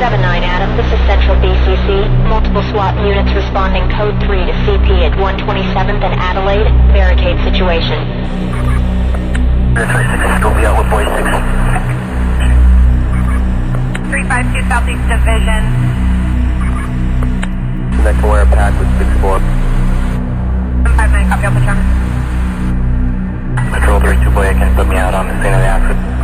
79 Adam, this is Central BCC. Multiple SWAT units responding code 3 to CP at 127th and Adelaide. Barricade situation. Air 26, go be out with boy 6. 352 Southeast Division. Connect wire pack with 6-4. 159, copy Alpha Charlie. Patrol 32 boy, can you put me out on the scene of the accident?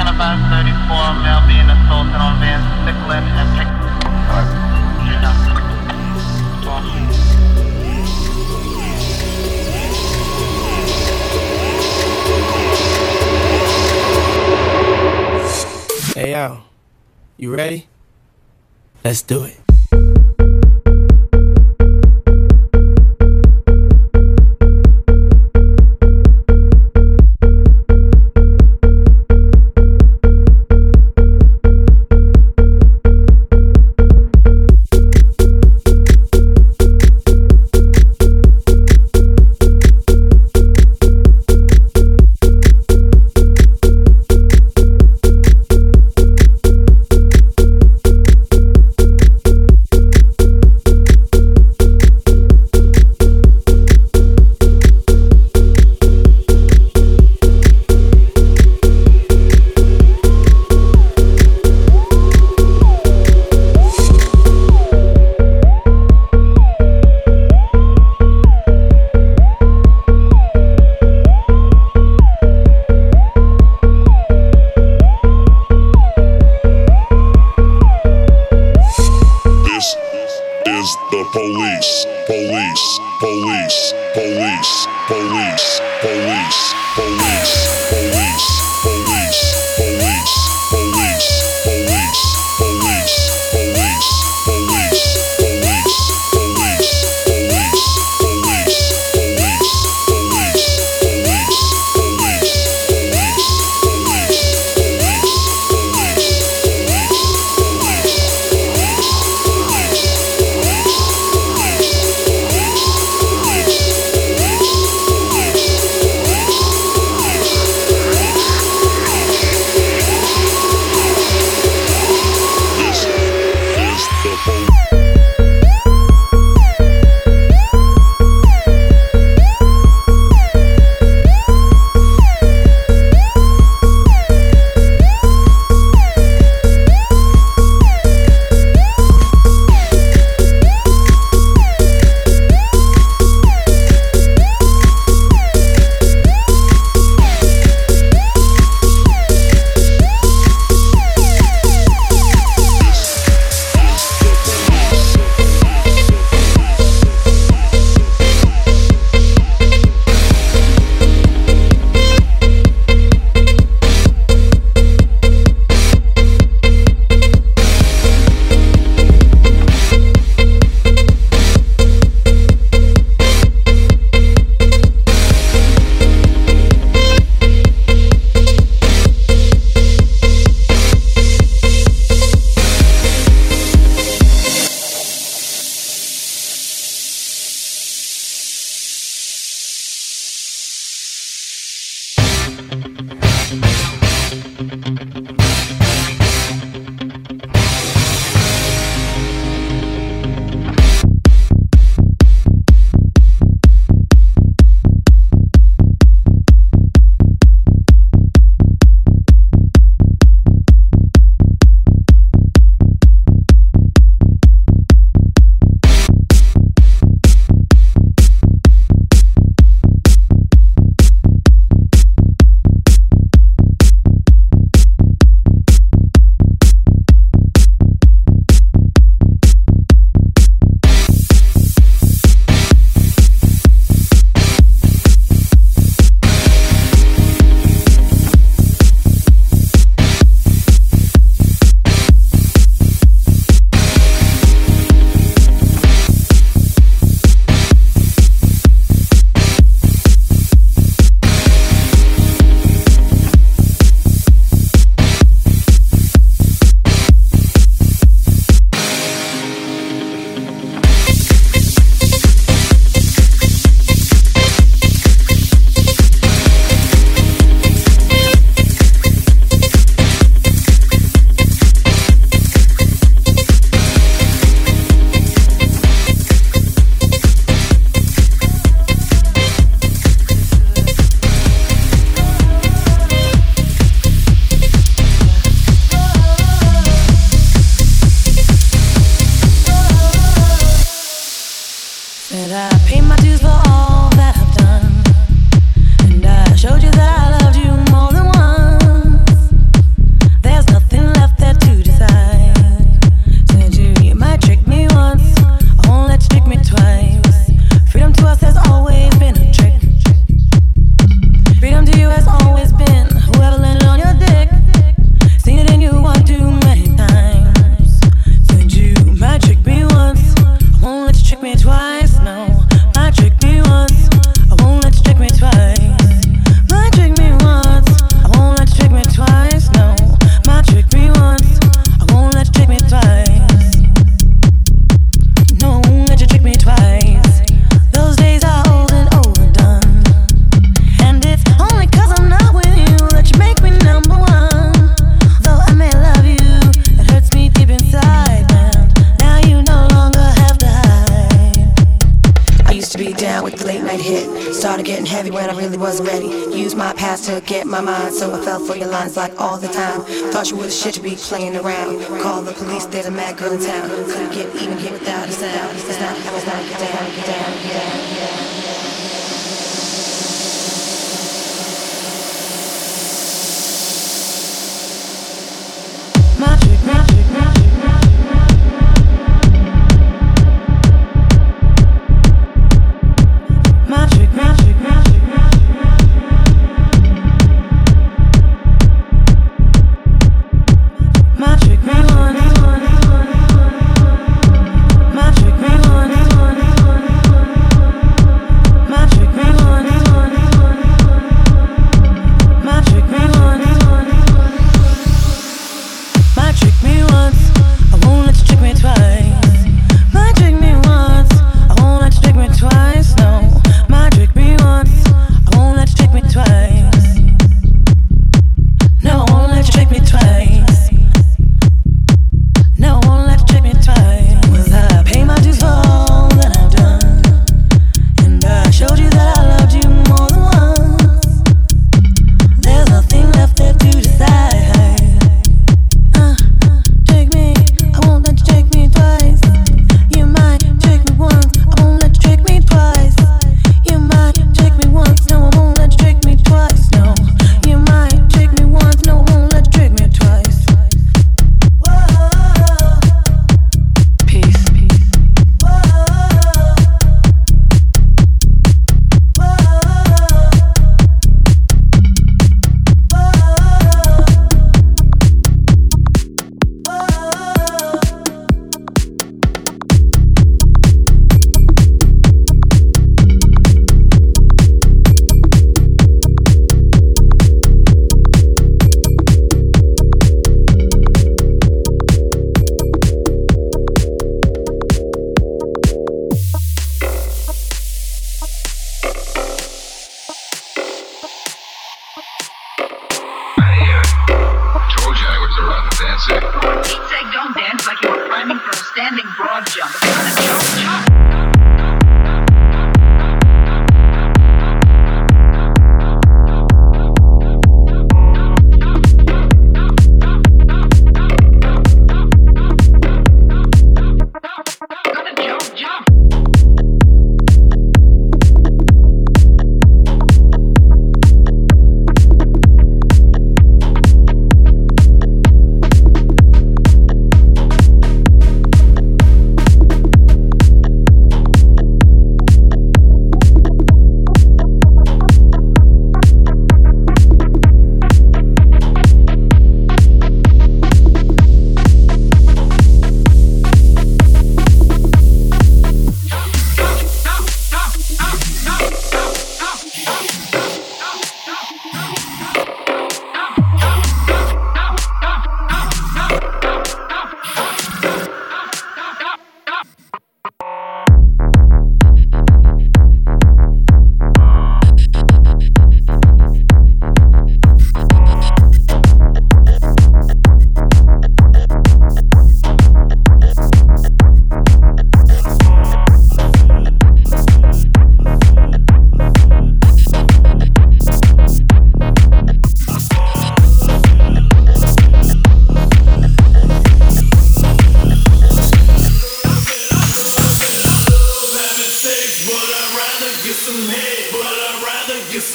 About 34 male being assaulted on Van and Pick. Hey, yo. You ready? Let's do it. To be playing around. Call the police, there's a mad girl in town.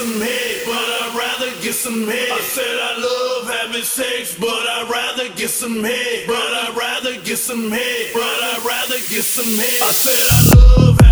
some head, but I'd rather get some head. I said I love having sex, but I'd rather get some head. But I'd rather get some head. But I'd rather get some head. I said I love.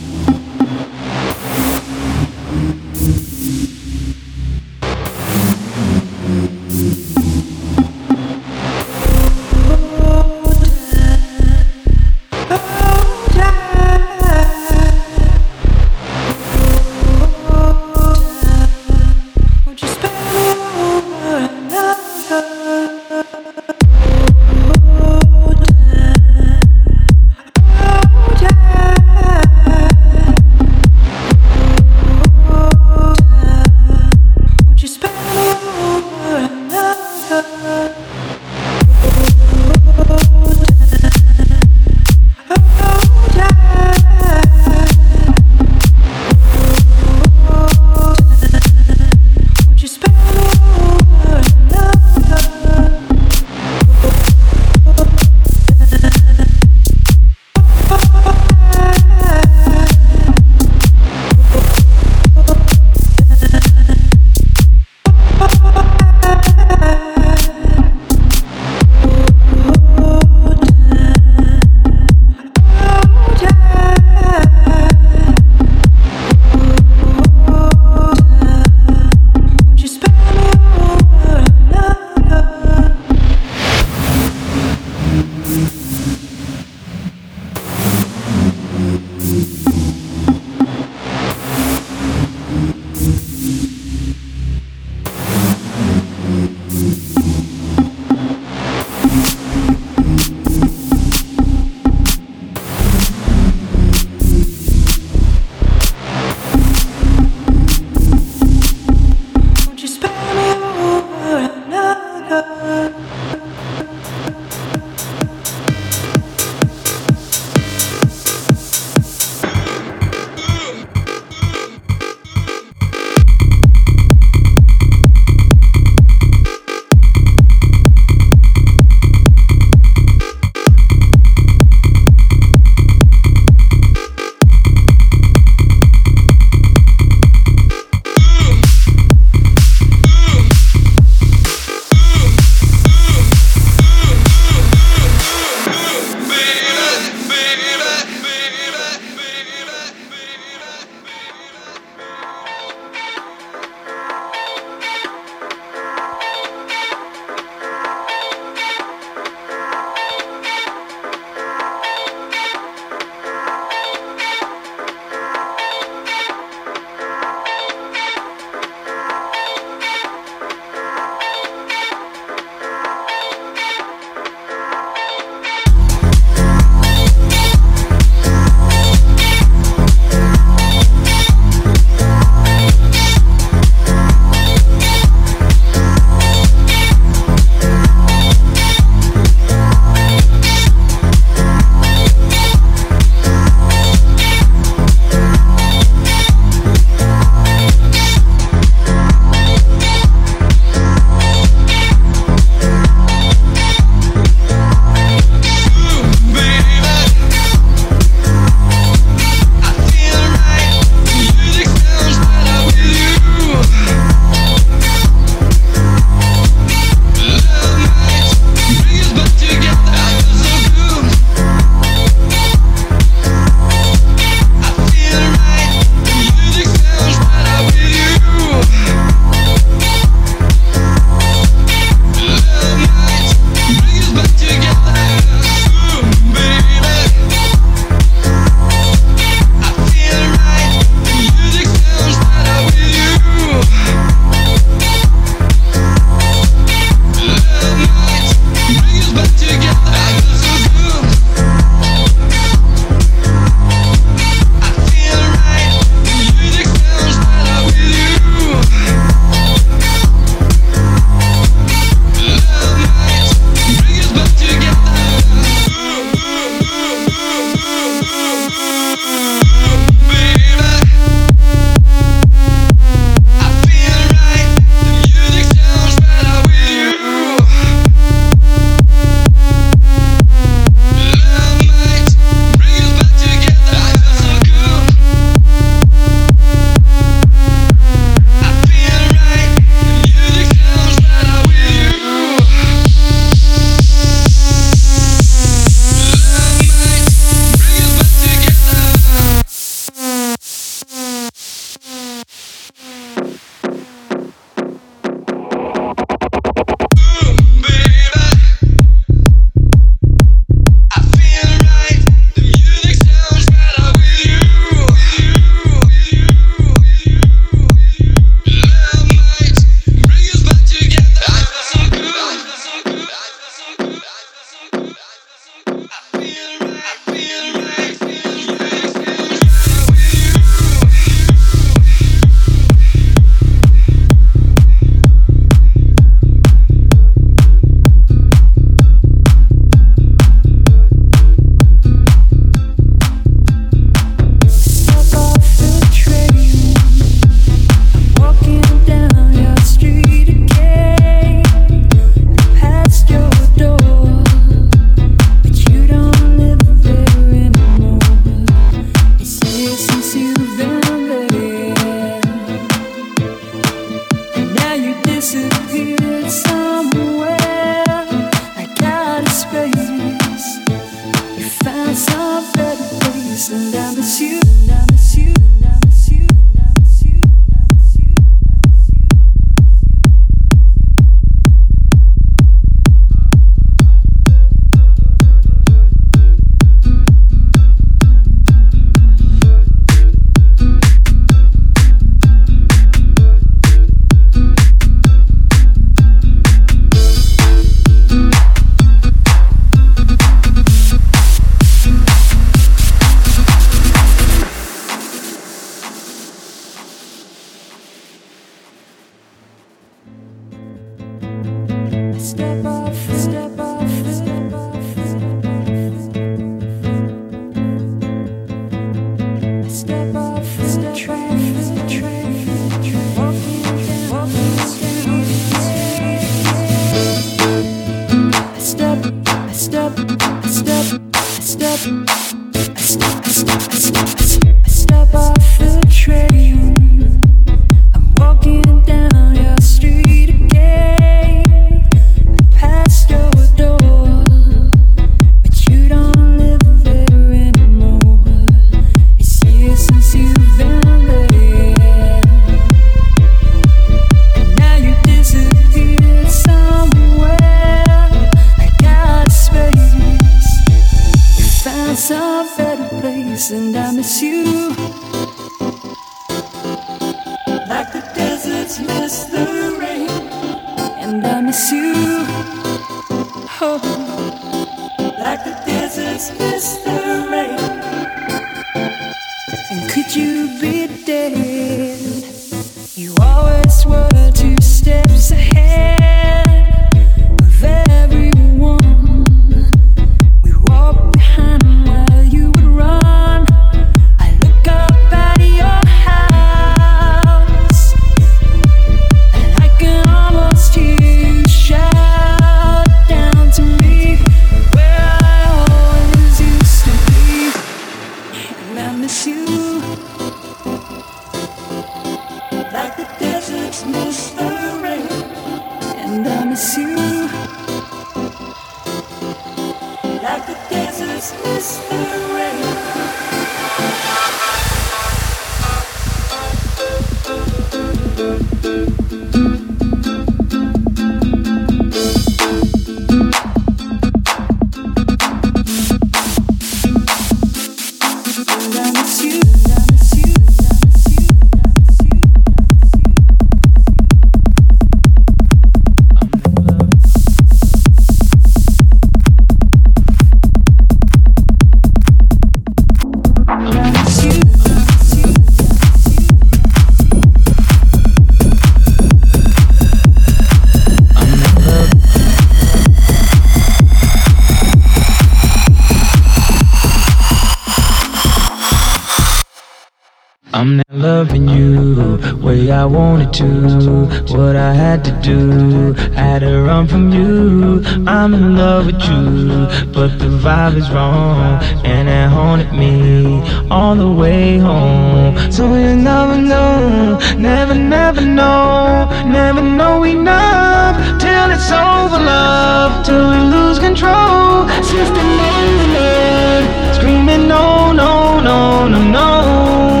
in love with you, but the vibe is wrong, and it haunted me all the way home. So you never know, never, never know, never know enough till it's over, love, till we lose control. Sifting in the mud, screaming no, no, no, no, no.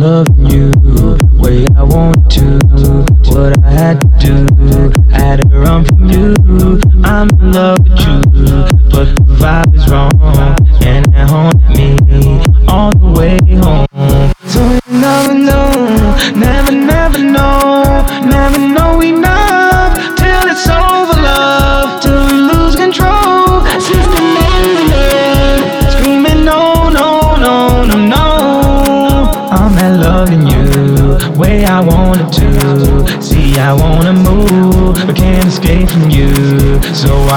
loving you the way I want to. What I had to do, had to run from you. I'm in love with you, but the vibe is wrong. And at home,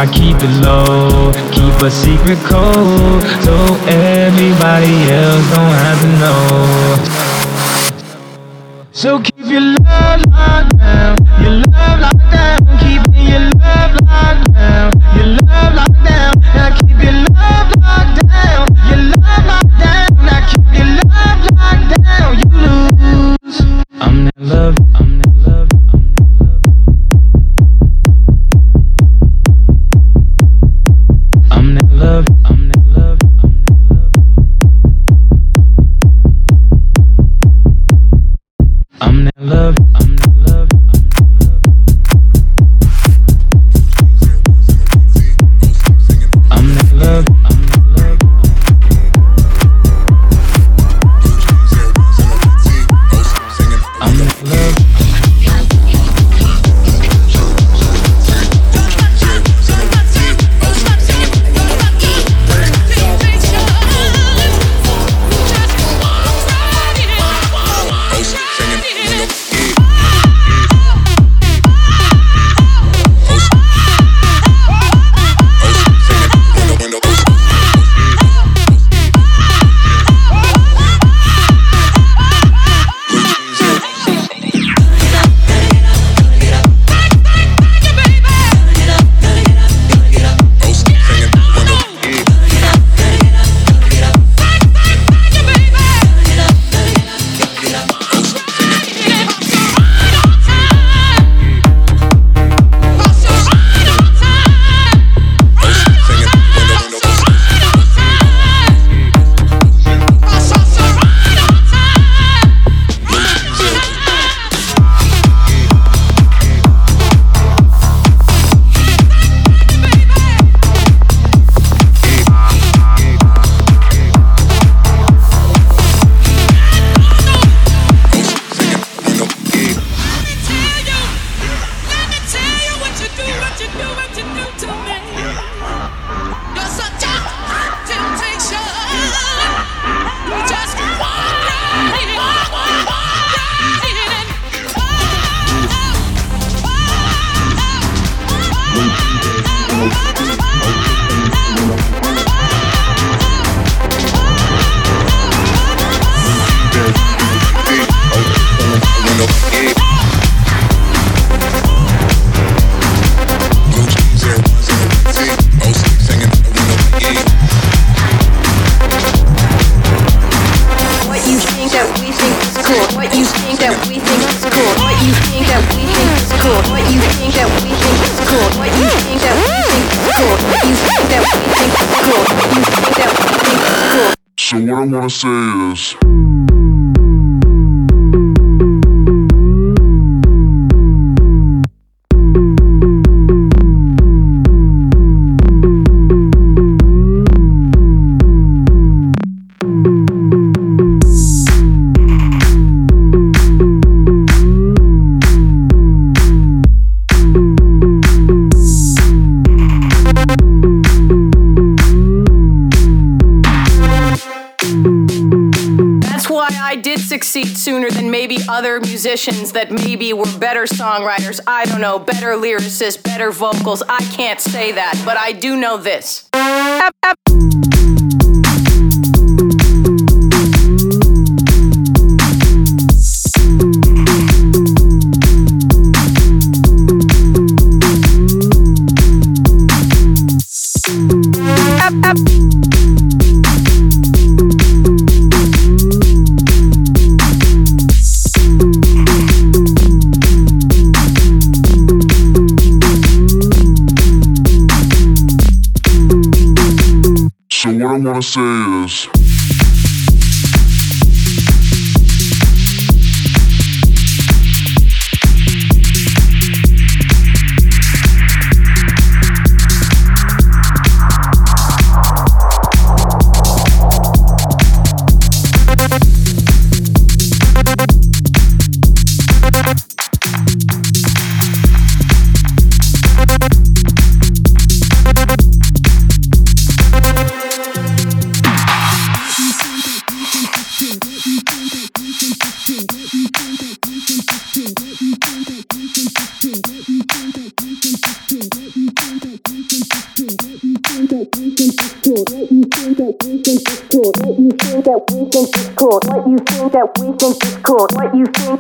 I keep it low. Keep a secret code so everybody else don't have to know. So keep your love locked down. So what I wanna say is. Musicians that maybe were better songwriters, I don't know, better lyricists, better vocals. I can't say that, but I do know this. I wanna say is.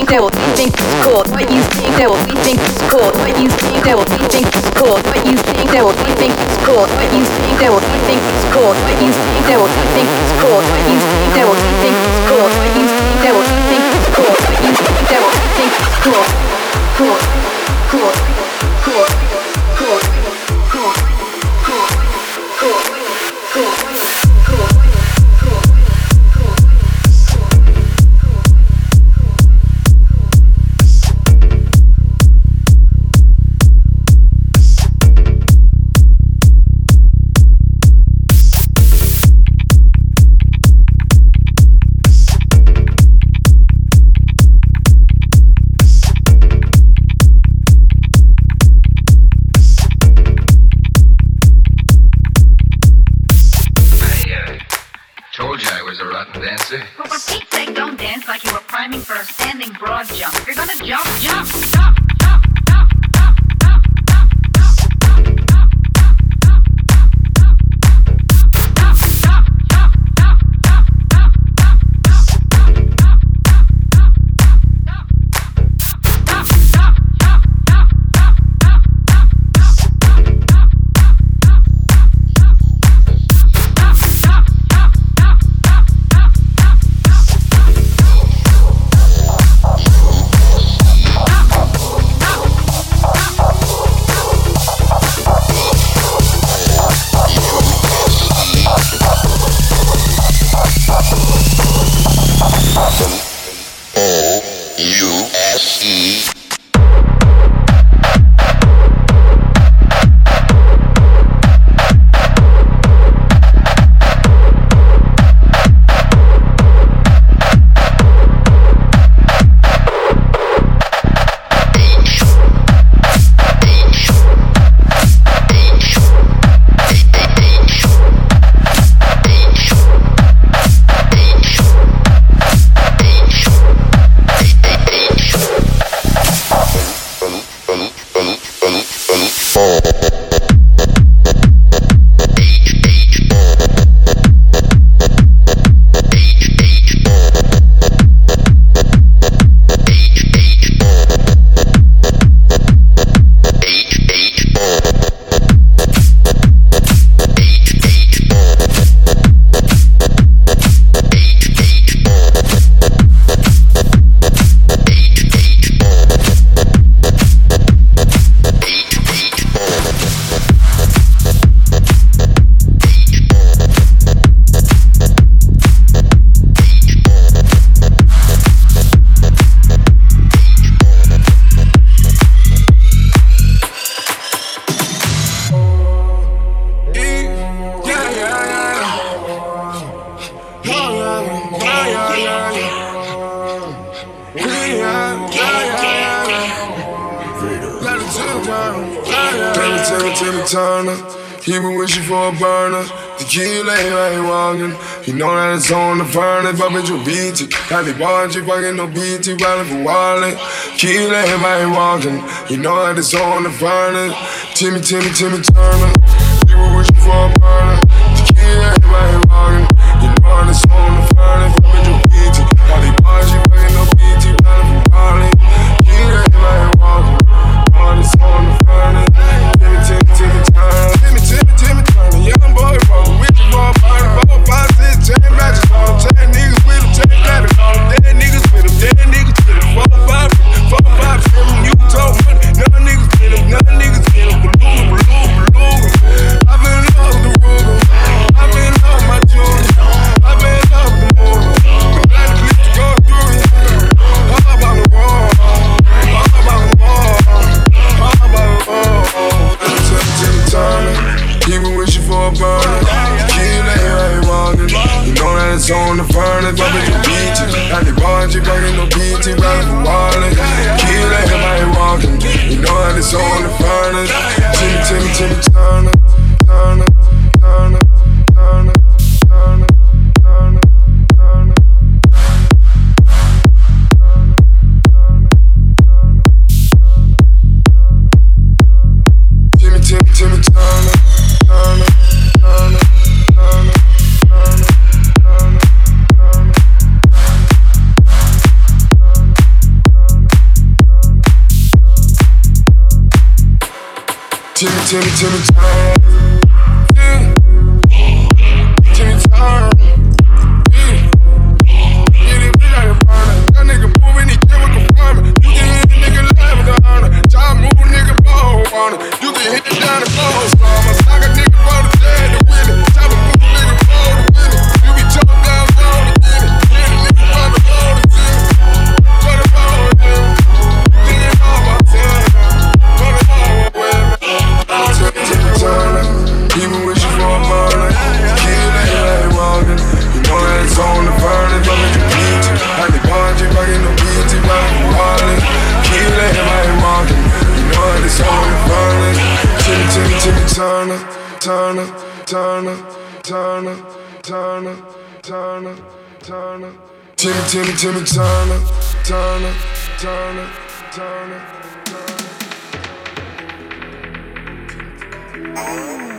think that we think is cool, what you think that we think is cool, what you think that we think is cool, what you think that we think is cool, what you think that we think is cool, what you think that we think is cool, what you think that we think is cool, what you think that we think is cool, what you think that we think is cool, cool, cool, cool, cool, cool, Son beat it. Bobby the Daddy Barge, fucking no BT, riding for Wallet. Kill everybody walking. You know that it's on the Vernon. Timmy, Timmy, Timmy Turner. Turner. Timmy, Timmy, Timmy Turner. Turner, Turner, Turner, Turner. Turner.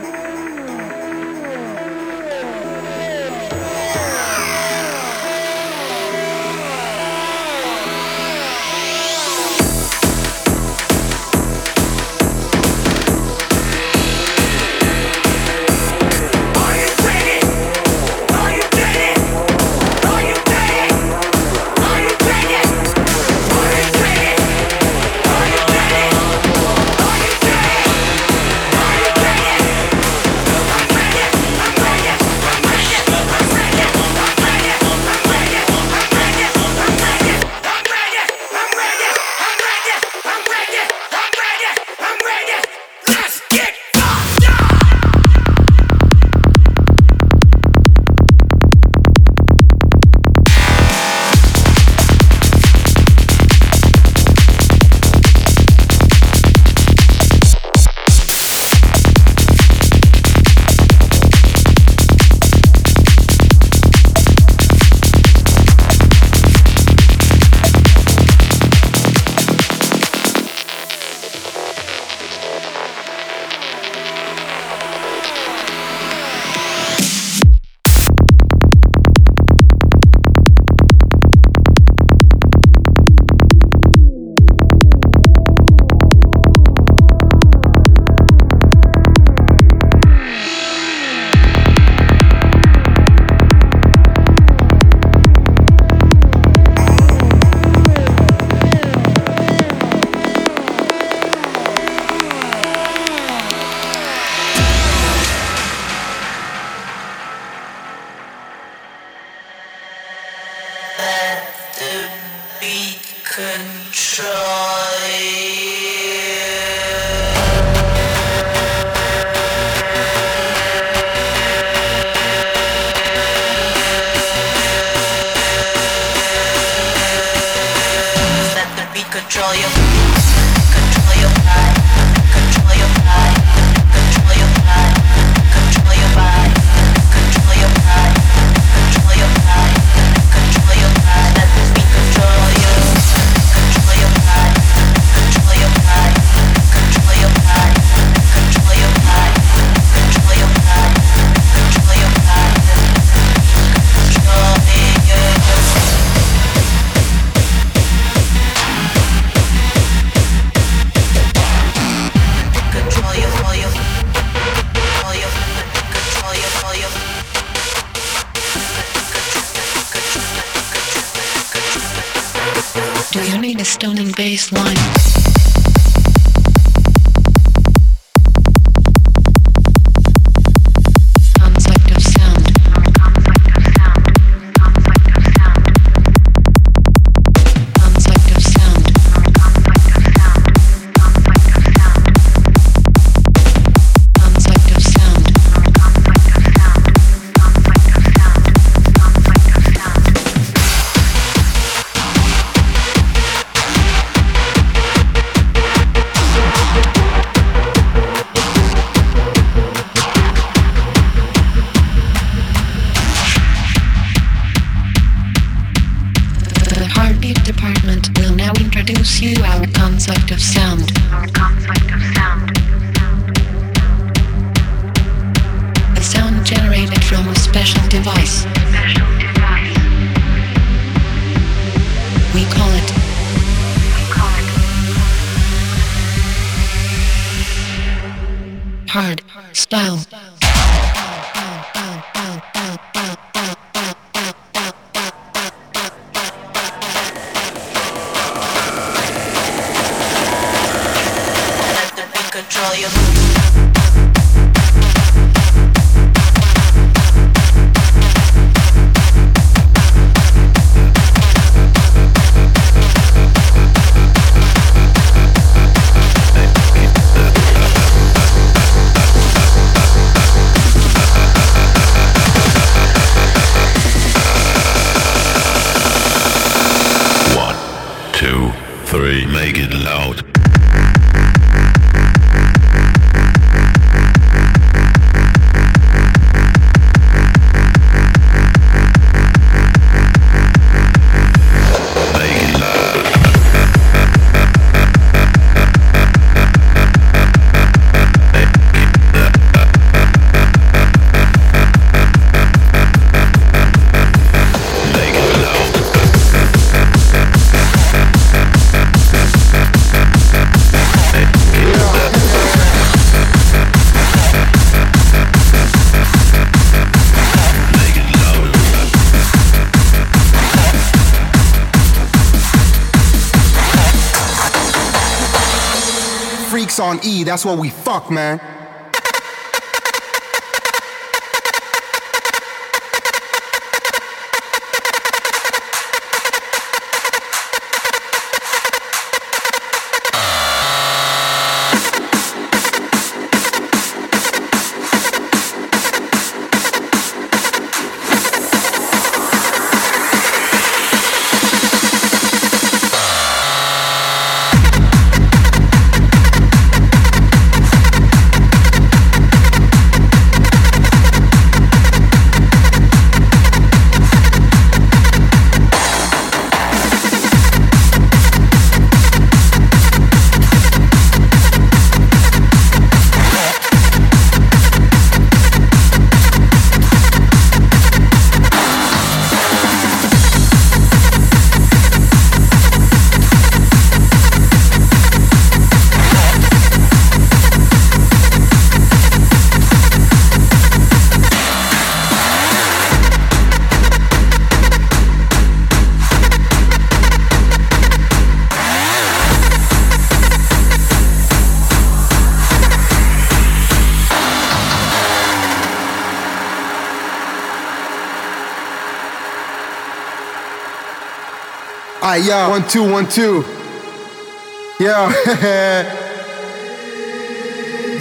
E, that's what we fuck, man. Alright, yo, one, two, one, two. Yo,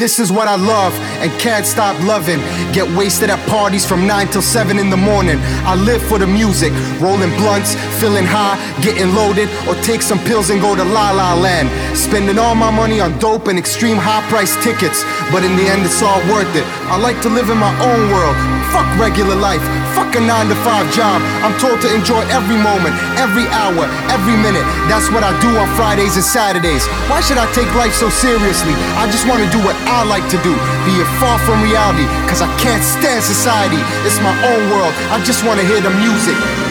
this is what I love and can't stop loving. Get wasted at parties from 9 till 7 in the morning. I live for the music, rolling blunts, feeling high, getting loaded, or take some pills and go to La La Land. Spending all my money on dope and extreme high price tickets, but in the end, it's all worth it. I like to live in my own world. Fuck regular life. Fuck a 9 to 5 job. I'm told to enjoy every moment, every hour, every minute. That's what I do on Fridays and Saturdays. Why should I take life so seriously? I just want to do what I like to do, be it far from reality, cause I can't stand society. It's my own world. I just want to hear the music.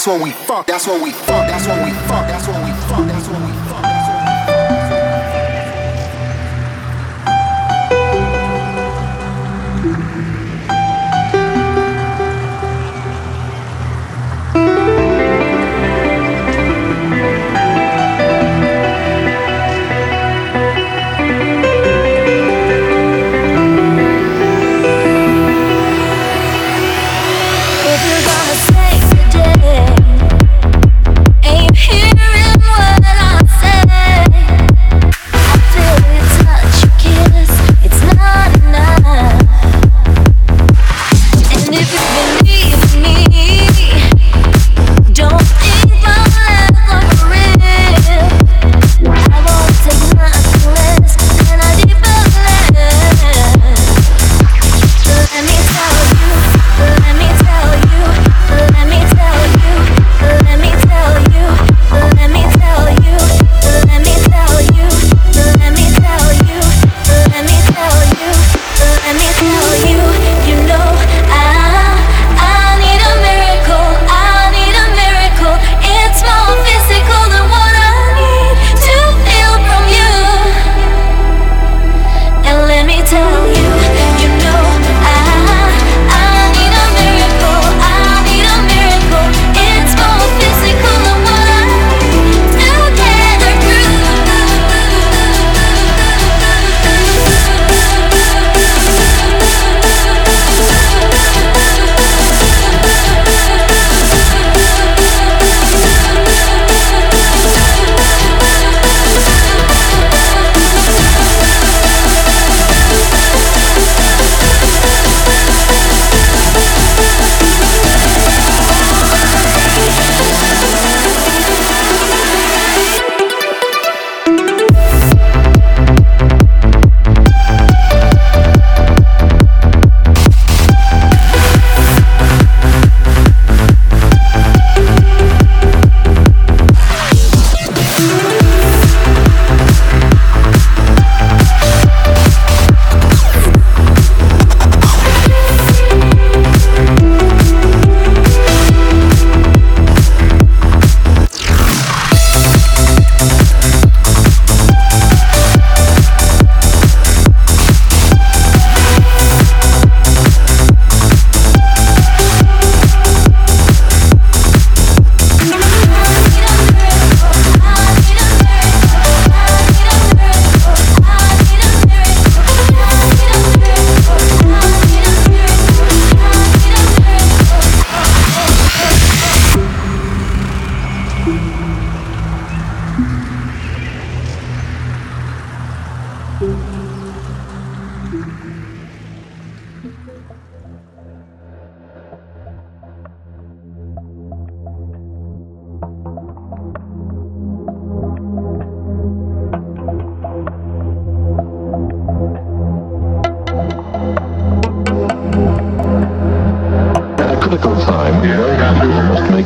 That's what we fuck. That's what we fuck. That's what we fuck.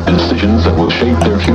Decisions that will shape their future.